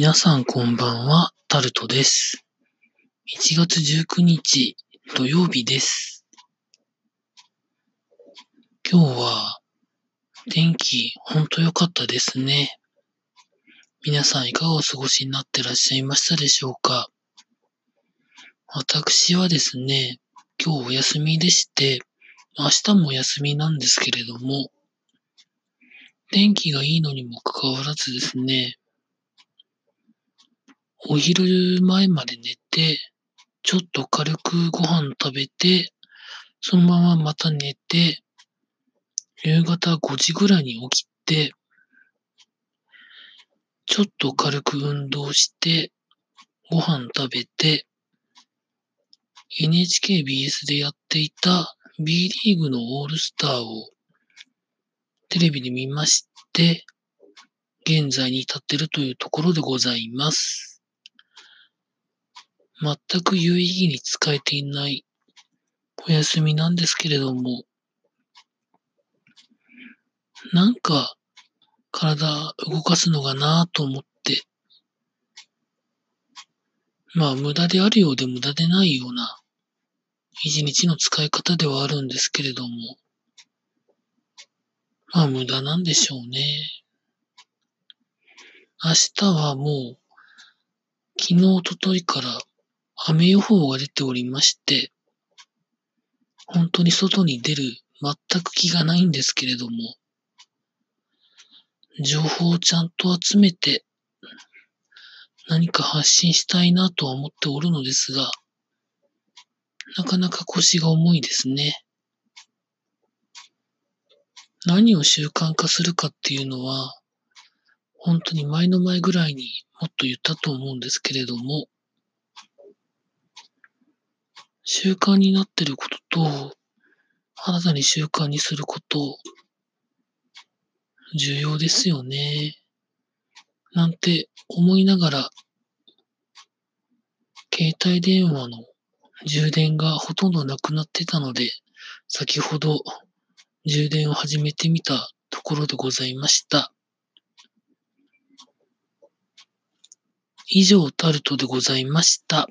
皆さんこんばんは、タルトです。1月19日土曜日です。今日は天気ほんと良かったですね。皆さんいかがお過ごしになってらっしゃいましたでしょうか？私はですね、今日お休みでして、明日もお休みなんですけれども、天気がいいのにもかかわらずですね、お昼前まで寝て、ちょっと軽くご飯食べて、そのまままた寝て、夕方5時ぐらいに起きて、ちょっと軽く運動して、ご飯食べて、NHKBS でやっていた B リーグのオールスターをテレビで見まして、現在に至っているというところでございます。全く有意義に使えていないお休みなんですけれども、なんか体動かすのがなぁと思って、まあ無駄であるようで無駄でないような一日の使い方ではあるんですけれども、まあ無駄なんでしょうね。明日はもう昨日、おとといから雨予報が出ておりまして、本当に外に出る全く気がないんですけれども、情報をちゃんと集めて何か発信したいなとは思っておるのですが、なかなか腰が重いですね。何を習慣化するかっていうのは、本当に前の前ぐらいにもっと言ったと思うんですけれども、習慣になってることと、新たに習慣にすること、重要ですよね。なんて思いながら、携帯電話の充電がほとんどなくなってたので、先ほど充電を始めてみたところでございました。以上タルトでございました。